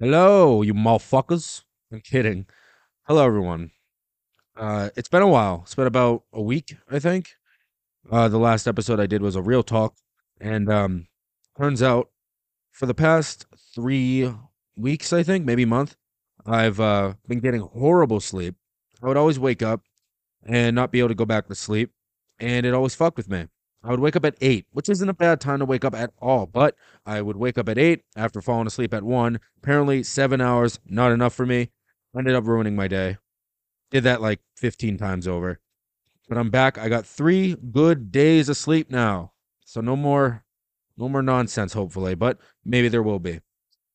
Hello, you motherfuckers. I'm kidding. Hello, everyone. Uh, it's been a while. It's been about a week, I think. Uh, the last episode I did was a real talk, and um, turns out for the past three weeks, I think, maybe month, I've uh, been getting horrible sleep. I would always wake up and not be able to go back to sleep, and it always fucked with me. I would wake up at eight, which isn't a bad time to wake up at all, but I would wake up at eight after falling asleep at one. Apparently, seven hours, not enough for me. Ended up ruining my day. Did that like 15 times over. But I'm back. I got three good days of sleep now. So no more no more nonsense, hopefully, but maybe there will be.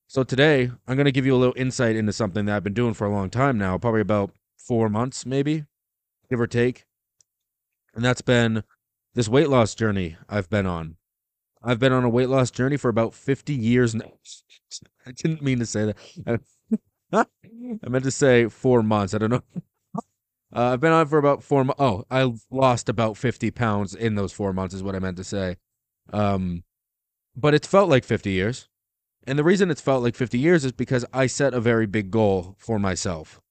So today, I'm going to give you a little insight into something that I've been doing for a long time now, probably about four months, maybe, give or take. And that's been this weight loss journey I've been on. I've been on a weight loss journey for about 50 years now. I didn't mean to say that. I meant to say four months. I don't know. Uh, I've been on for about four months. Oh, I lost about 50 pounds in those four months, is what I meant to say. Um, but it's felt like 50 years. And the reason it's felt like 50 years is because I set a very big goal for myself.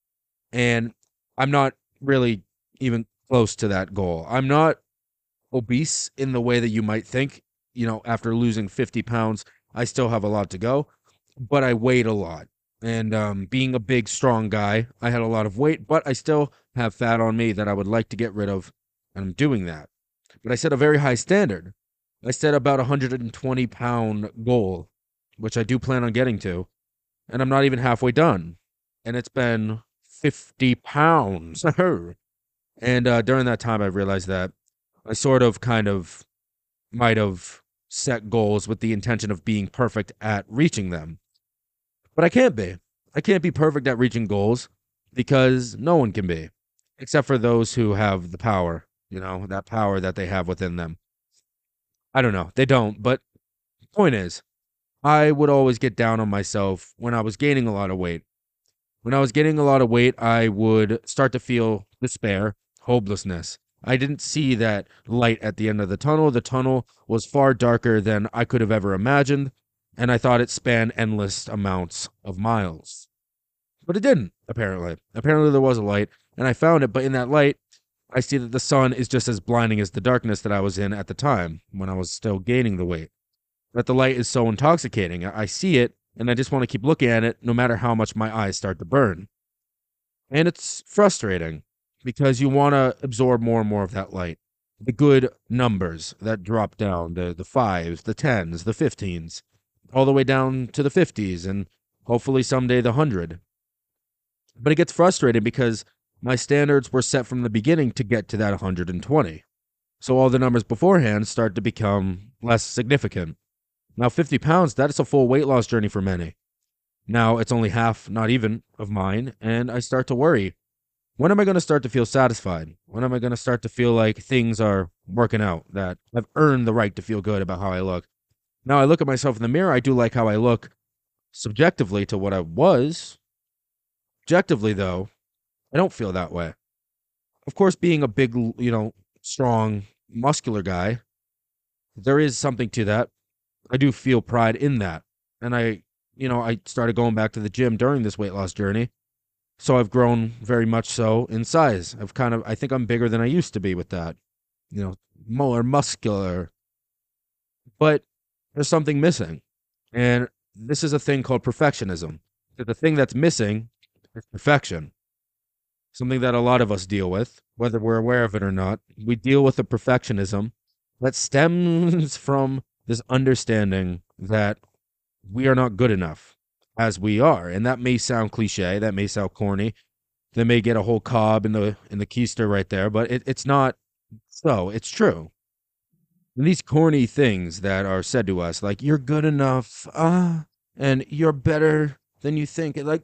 And I'm not really even close to that goal. I'm not obese in the way that you might think. You know, after losing 50 pounds, I still have a lot to go, but I weighed a lot. And um, being a big, strong guy, I had a lot of weight, but I still have fat on me that I would like to get rid of. And I'm doing that. But I set a very high standard. I set about a 120 pound goal, which I do plan on getting to. And I'm not even halfway done. And it's been 50 pounds. and uh, during that time, I realized that I sort of kind of might have set goals with the intention of being perfect at reaching them. But I can't be. I can't be perfect at reaching goals because no one can be, except for those who have the power, you know, that power that they have within them. I don't know. They don't. But point is, I would always get down on myself when I was gaining a lot of weight. When I was getting a lot of weight, I would start to feel despair, hopelessness. I didn't see that light at the end of the tunnel. The tunnel was far darker than I could have ever imagined, and I thought it spanned endless amounts of miles. But it didn't, apparently. Apparently, there was a light, and I found it, but in that light, I see that the sun is just as blinding as the darkness that I was in at the time when I was still gaining the weight. That the light is so intoxicating. I see it, and I just want to keep looking at it no matter how much my eyes start to burn. And it's frustrating because you want to absorb more and more of that light. The good numbers that drop down, the, the fives, the tens, the fifteens, all the way down to the fifties, and hopefully someday the hundred. But it gets frustrating because my standards were set from the beginning to get to that 120. So all the numbers beforehand start to become less significant. Now, 50 pounds, that is a full weight loss journey for many. Now it's only half, not even, of mine, and I start to worry when am I going to start to feel satisfied? When am I going to start to feel like things are working out, that I've earned the right to feel good about how I look? Now I look at myself in the mirror, I do like how I look subjectively to what I was. Objectively, though, I don't feel that way. Of course, being a big, you know, strong, muscular guy, there is something to that. I do feel pride in that. And I, you know, I started going back to the gym during this weight loss journey. So I've grown very much so in size. I've kind of I think I'm bigger than I used to be with that. You know, more muscular. But there's something missing. And this is a thing called perfectionism. The thing that's missing is perfection. Something that a lot of us deal with, whether we're aware of it or not. We deal with a perfectionism that stems from this understanding that we are not good enough as we are. And that may sound cliche, that may sound corny. They may get a whole cob in the in the keister right there, but it, it's not so. It's true. And these corny things that are said to us, like "you're good enough," ah, uh, and "you're better than you think," like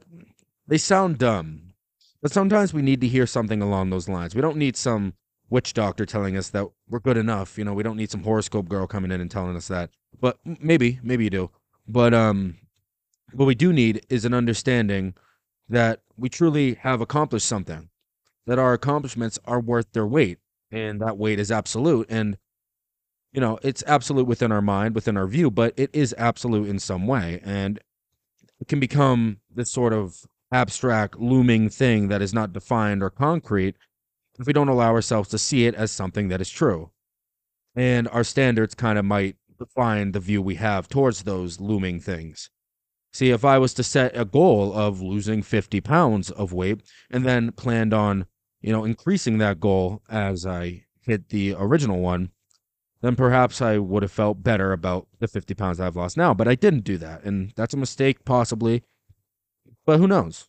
they sound dumb. But sometimes we need to hear something along those lines. We don't need some witch doctor telling us that we're good enough. You know, we don't need some horoscope girl coming in and telling us that. But maybe, maybe you do. But um, what we do need is an understanding that we truly have accomplished something, that our accomplishments are worth their weight, and that weight is absolute. And, you know, it's absolute within our mind, within our view, but it is absolute in some way. And it can become this sort of abstract, looming thing that is not defined or concrete if we don't allow ourselves to see it as something that is true. And our standards kind of might define the view we have towards those looming things. See, if I was to set a goal of losing 50 pounds of weight and then planned on, you know, increasing that goal as I hit the original one, then perhaps I would have felt better about the 50 pounds I've lost now. But I didn't do that. And that's a mistake, possibly. But who knows?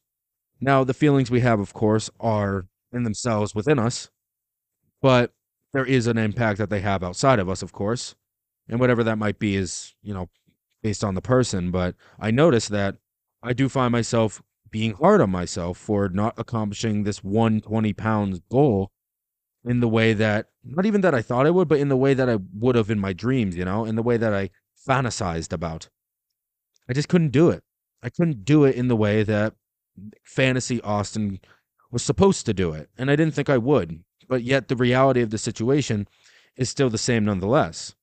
Now, the feelings we have, of course, are in themselves within us, but there is an impact that they have outside of us, of course. And whatever that might be is, you know, based on the person. But I notice that I do find myself being hard on myself for not accomplishing this 120 pounds goal in the way that not even that I thought I would, but in the way that I would have in my dreams, you know, in the way that I fantasized about. I just couldn't do it. I couldn't do it in the way that fantasy Austin was supposed to do it. And I didn't think I would. But yet the reality of the situation is still the same nonetheless.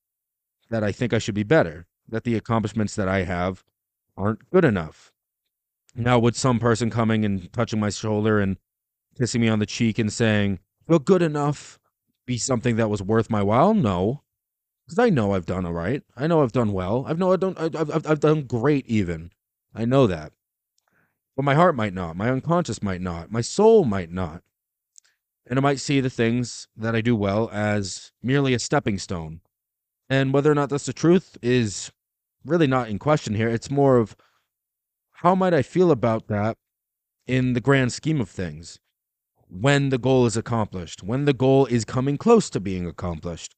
That I think I should be better. That the accomplishments that I have aren't good enough. Now, would some person coming and touching my shoulder and kissing me on the cheek and saying, Feel good enough be something that was worth my while? No. Because I know I've done all right. I know I've done well. I've know I've done, I've, I've, I've done great even. I know that. But my heart might not. My unconscious might not. My soul might not. And I might see the things that I do well as merely a stepping stone. And whether or not that's the truth is really not in question here. It's more of how might I feel about that in the grand scheme of things when the goal is accomplished, when the goal is coming close to being accomplished,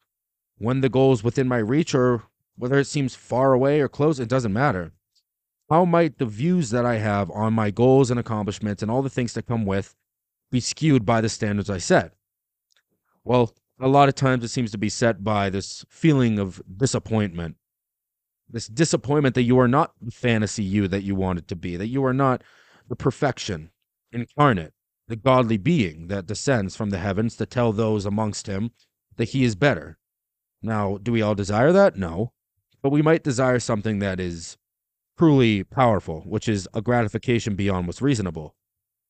when the goal is within my reach, or whether it seems far away or close, it doesn't matter. How might the views that I have on my goals and accomplishments and all the things that come with be skewed by the standards I set? Well, a lot of times it seems to be set by this feeling of disappointment. This disappointment that you are not the fantasy you that you wanted to be, that you are not the perfection incarnate the godly being that descends from the heavens to tell those amongst him that he is better. Now, do we all desire that? No. But we might desire something that is truly powerful, which is a gratification beyond what's reasonable.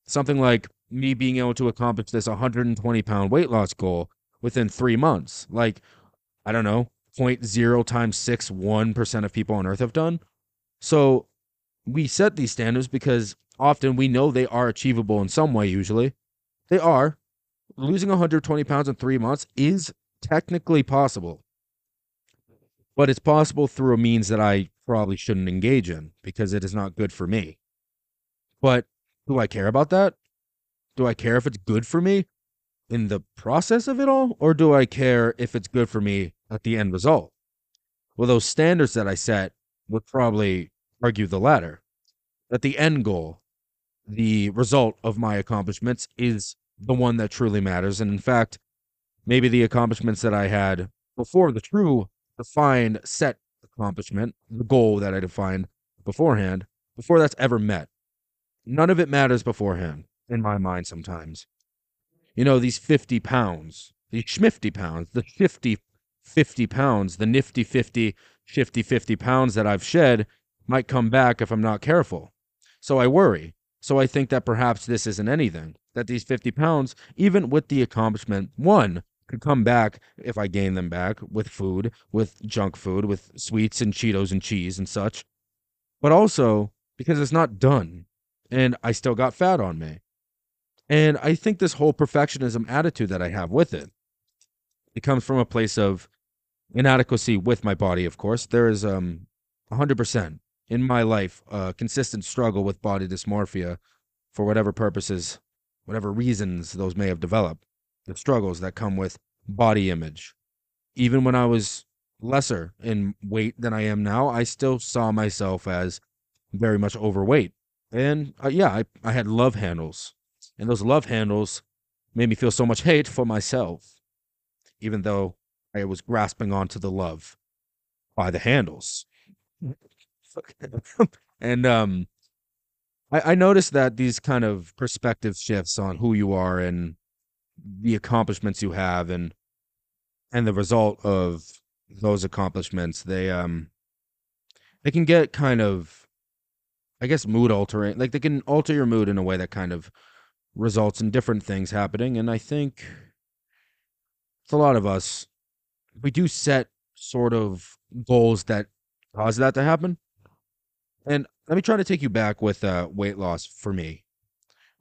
Something like me being able to accomplish this 120 pound weight loss goal within three months. Like, I don't know, 0.0 times 6, 1% of people on earth have done. So we set these standards because often we know they are achievable in some way, usually. They are. Losing 120 pounds in three months is technically possible. But it's possible through a means that I probably shouldn't engage in because it is not good for me. But do I care about that? Do I care if it's good for me in the process of it all? Or do I care if it's good for me at the end result? Well, those standards that I set would probably argue the latter. That the end goal the result of my accomplishments is the one that truly matters. And in fact, maybe the accomplishments that I had before the true defined set accomplishment, the goal that I defined beforehand, before that's ever met, none of it matters beforehand in my mind sometimes. You know, these 50 pounds, these schmifty pounds, the shifty 50 pounds, the nifty 50, shifty 50 pounds that I've shed might come back if I'm not careful. So I worry. So I think that perhaps this isn't anything. That these 50 pounds, even with the accomplishment, one, could come back if I gain them back with food, with junk food, with sweets and Cheetos and cheese and such. But also because it's not done and I still got fat on me. And I think this whole perfectionism attitude that I have with it, it comes from a place of inadequacy with my body, of course. There is um 100% in my life a consistent struggle with body dysmorphia for whatever purposes, whatever reasons those may have developed, the struggles that come with body image. Even when I was lesser in weight than I am now, I still saw myself as very much overweight. And uh, yeah, I, I had love handles. And those love handles made me feel so much hate for myself, even though I was grasping onto the love by the handles. and um, I, I noticed that these kind of perspective shifts on who you are and the accomplishments you have and and the result of those accomplishments they um they can get kind of I guess mood altering. Like they can alter your mood in a way that kind of results in different things happening. And I think a lot of us. We do set sort of goals that cause that to happen. And let me try to take you back with uh, weight loss for me.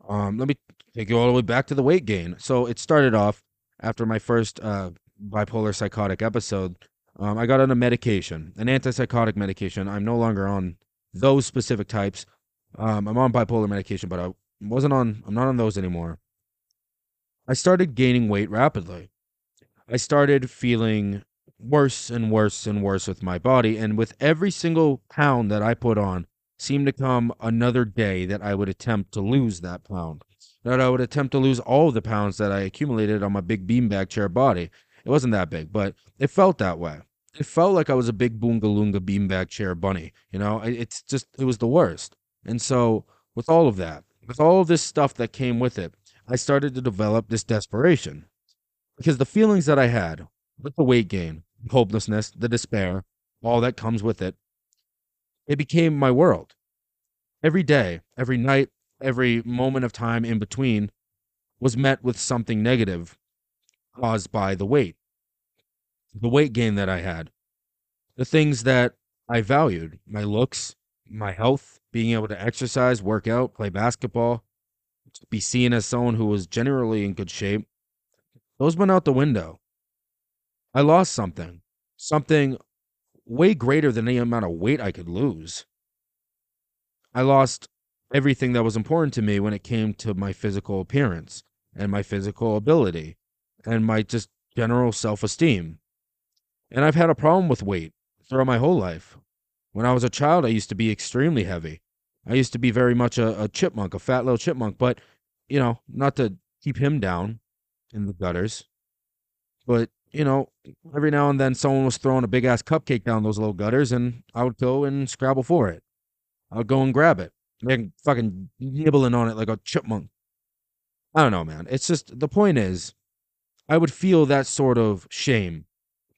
Um, let me take you all the way back to the weight gain. So it started off after my first uh, bipolar psychotic episode. Um, I got on a medication, an antipsychotic medication. I'm no longer on those specific types. Um, I'm on bipolar medication, but I wasn't on. I'm not on those anymore. I started gaining weight rapidly. I started feeling worse and worse and worse with my body, and with every single pound that I put on, seemed to come another day that I would attempt to lose that pound. That I would attempt to lose all the pounds that I accumulated on my big beanbag chair body. It wasn't that big, but it felt that way it felt like I was a big boongalunga beanbag chair bunny. You know, it's just it was the worst. And so with all of that, with all of this stuff that came with it, I started to develop this desperation because the feelings that I had with the weight gain, hopelessness, the despair, all that comes with it, it became my world. Every day, every night, every moment of time in between was met with something negative caused by the weight the weight gain that I had, the things that I valued, my looks, my health, being able to exercise, work out, play basketball, be seen as someone who was generally in good shape, those went out the window. I lost something, something way greater than any amount of weight I could lose. I lost everything that was important to me when it came to my physical appearance and my physical ability and my just general self esteem. And I've had a problem with weight throughout my whole life. When I was a child, I used to be extremely heavy. I used to be very much a, a chipmunk, a fat little chipmunk, but, you know, not to keep him down in the gutters. But, you know, every now and then someone was throwing a big ass cupcake down those little gutters, and I would go and scrabble for it. I would go and grab it, and fucking nibbling on it like a chipmunk. I don't know, man. It's just the point is, I would feel that sort of shame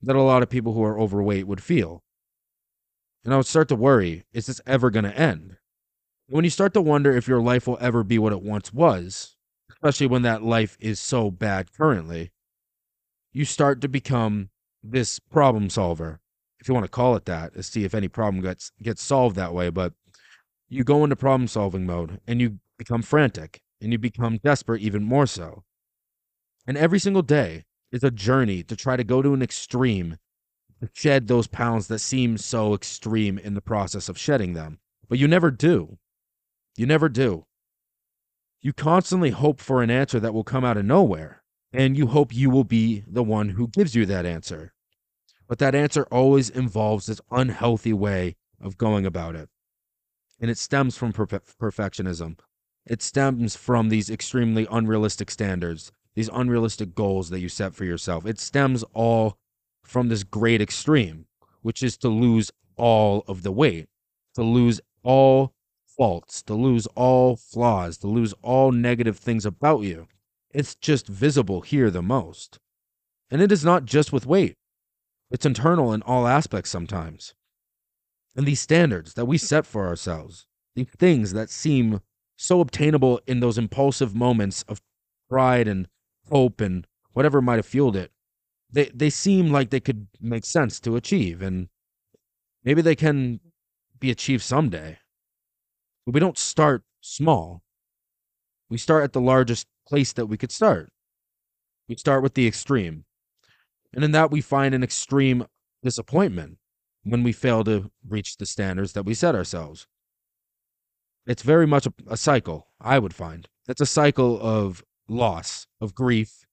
that a lot of people who are overweight would feel. And I would start to worry is this ever going to end? When you start to wonder if your life will ever be what it once was, especially when that life is so bad currently, you start to become this problem solver, if you want to call it that, to see if any problem gets gets solved that way. But you go into problem solving mode and you become frantic and you become desperate even more so. And every single day, is a journey to try to go to an extreme to shed those pounds that seem so extreme in the process of shedding them. But you never do. You never do. You constantly hope for an answer that will come out of nowhere, and you hope you will be the one who gives you that answer. But that answer always involves this unhealthy way of going about it. And it stems from perfectionism. It stems from these extremely unrealistic standards these unrealistic goals that you set for yourself. It stems all from this great extreme, which is to lose all of the weight, to lose all faults, to lose all flaws, to lose all negative things about you. It's just visible here the most. And it is not just with weight, it's internal in all aspects sometimes. And these standards that we set for ourselves, the things that seem so obtainable in those impulsive moments of pride and hope and whatever might have fueled it, they they seem like they could make sense to achieve, and maybe they can be achieved someday. We don't start small. We start at the largest place that we could start. We start with the extreme. And in that, we find an extreme disappointment when we fail to reach the standards that we set ourselves. It's very much a, a cycle, I would find. It's a cycle of loss, of grief,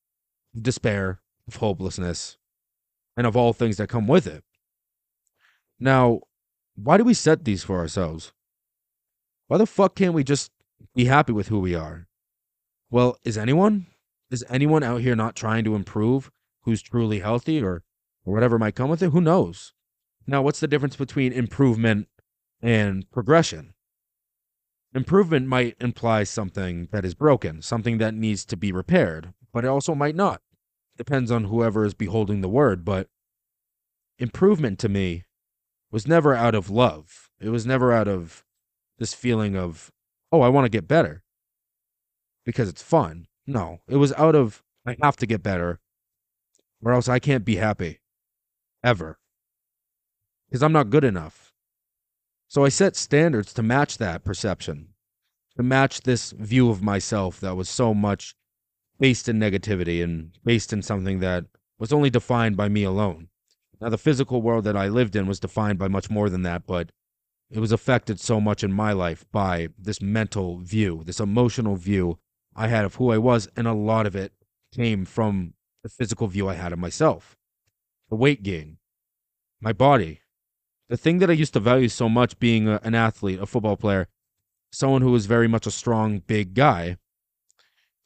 of despair, of hopelessness, and of all things that come with it. Now, why do we set these for ourselves? Why the fuck can't we just be happy with who we are? Well, is anyone? Is anyone out here not trying to improve who's truly healthy or, or whatever might come with it? Who knows? Now, what's the difference between improvement and progression? Improvement might imply something that is broken, something that needs to be repaired, but it also might not. Depends on whoever is beholding the word, but improvement to me was never out of love. It was never out of this feeling of, oh, I want to get better because it's fun. No, it was out of, I have to get better or else I can't be happy ever because I'm not good enough. So I set standards to match that perception, to match this view of myself that was so much based in negativity and based in something that was only defined by me alone. Now, the physical world that I lived in was defined by much more than that, but it was affected so much in my life by this mental view, this emotional view I had of who I was, and a lot of it came from the physical view I had of myself. The weight gain, my body, the thing that I used to value so much being a, an athlete, a football player, someone who was very much a strong, big guy.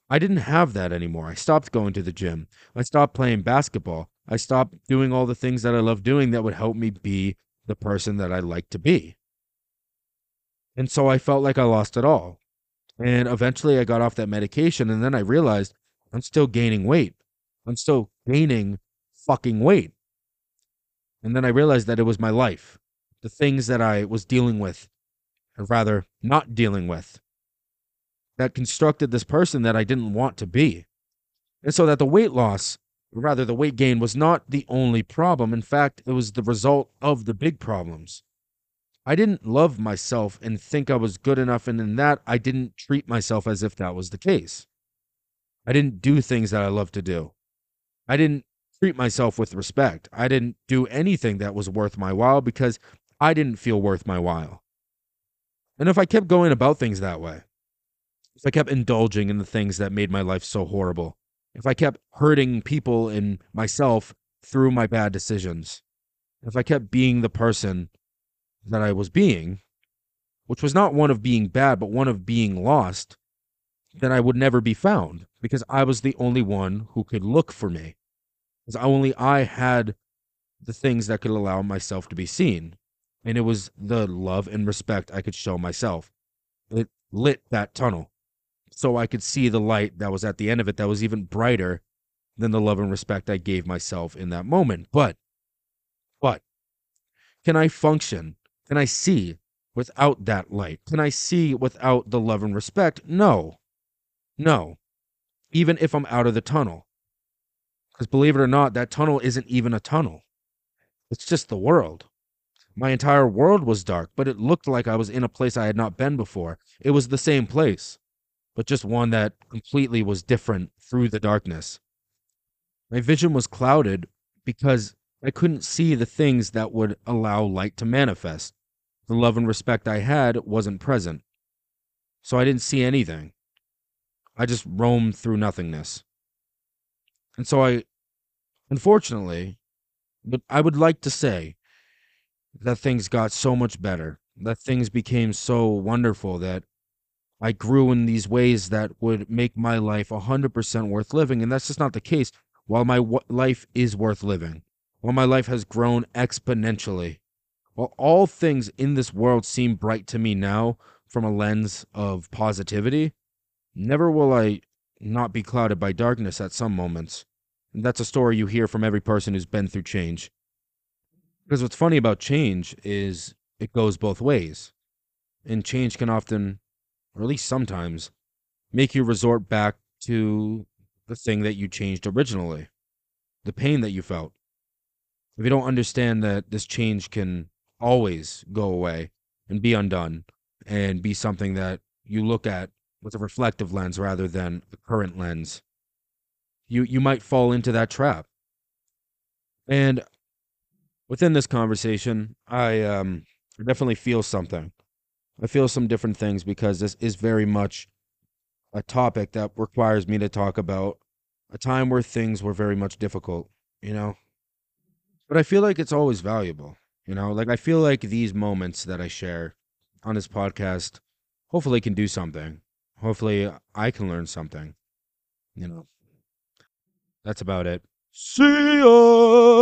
I didn't have that anymore. I stopped going to the gym. I stopped playing basketball. I stopped doing all the things that I love doing that would help me be the person that I like to be. And so I felt like I lost it all. And eventually I got off that medication and then I realized I'm still gaining weight. I'm still gaining fucking weight. And then I realized that it was my life, the things that I was dealing with, or rather not dealing with, that constructed this person that I didn't want to be. And so that the weight loss, rather the weight gain, was not the only problem. In fact, it was the result of the big problems. I didn't love myself and think I was good enough. And in that, I didn't treat myself as if that was the case. I didn't do things that I love to do. I didn't treat myself with respect. I didn't do anything that was worth my while because I didn't feel worth my while. And if I kept going about things that way, if I kept indulging in the things that made my life so horrible, if I kept hurting people and myself through my bad decisions, if I kept being the person that I was being, which was not one of being bad, but one of being lost, then I would never be found because I was the only one who could look for me. Because only I had the things that could allow myself to be seen. And it was the love and respect I could show myself. It lit that tunnel. So I could see the light that was at the end of it that was even brighter than the love and respect I gave myself in that moment. But, but, can I function? Can I see without that light? Can I see without the love and respect? No. No. Even if I'm out of the tunnel. Because believe it or not, that tunnel isn't even a tunnel. It's just the world. My entire world was dark, but it looked like I was in a place I had not been before. It was the same place, but just one that completely was different through the darkness. My vision was clouded because I couldn't see the things that would allow light to manifest. The love and respect I had wasn't present. So I didn't see anything. I just roamed through nothingness. And so I, unfortunately, but I would like to say that things got so much better, that things became so wonderful that I grew in these ways that would make my life 100% worth living. And that's just not the case. While my life is worth living, while my life has grown exponentially, while all things in this world seem bright to me now from a lens of positivity, never will I not be clouded by darkness at some moments. And that's a story you hear from every person who's been through change. Because what's funny about change is it goes both ways. And change can often, or at least sometimes, make you resort back to the thing that you changed originally, the pain that you felt. If you don't understand that this change can always go away and be undone and be something that you look at with a reflective lens rather than a current lens, you you might fall into that trap. And within this conversation, I um I definitely feel something. I feel some different things because this is very much a topic that requires me to talk about a time where things were very much difficult, you know. But I feel like it's always valuable, you know. Like I feel like these moments that I share on this podcast hopefully can do something hopefully uh, I can learn something. You know, that's about it. See ya.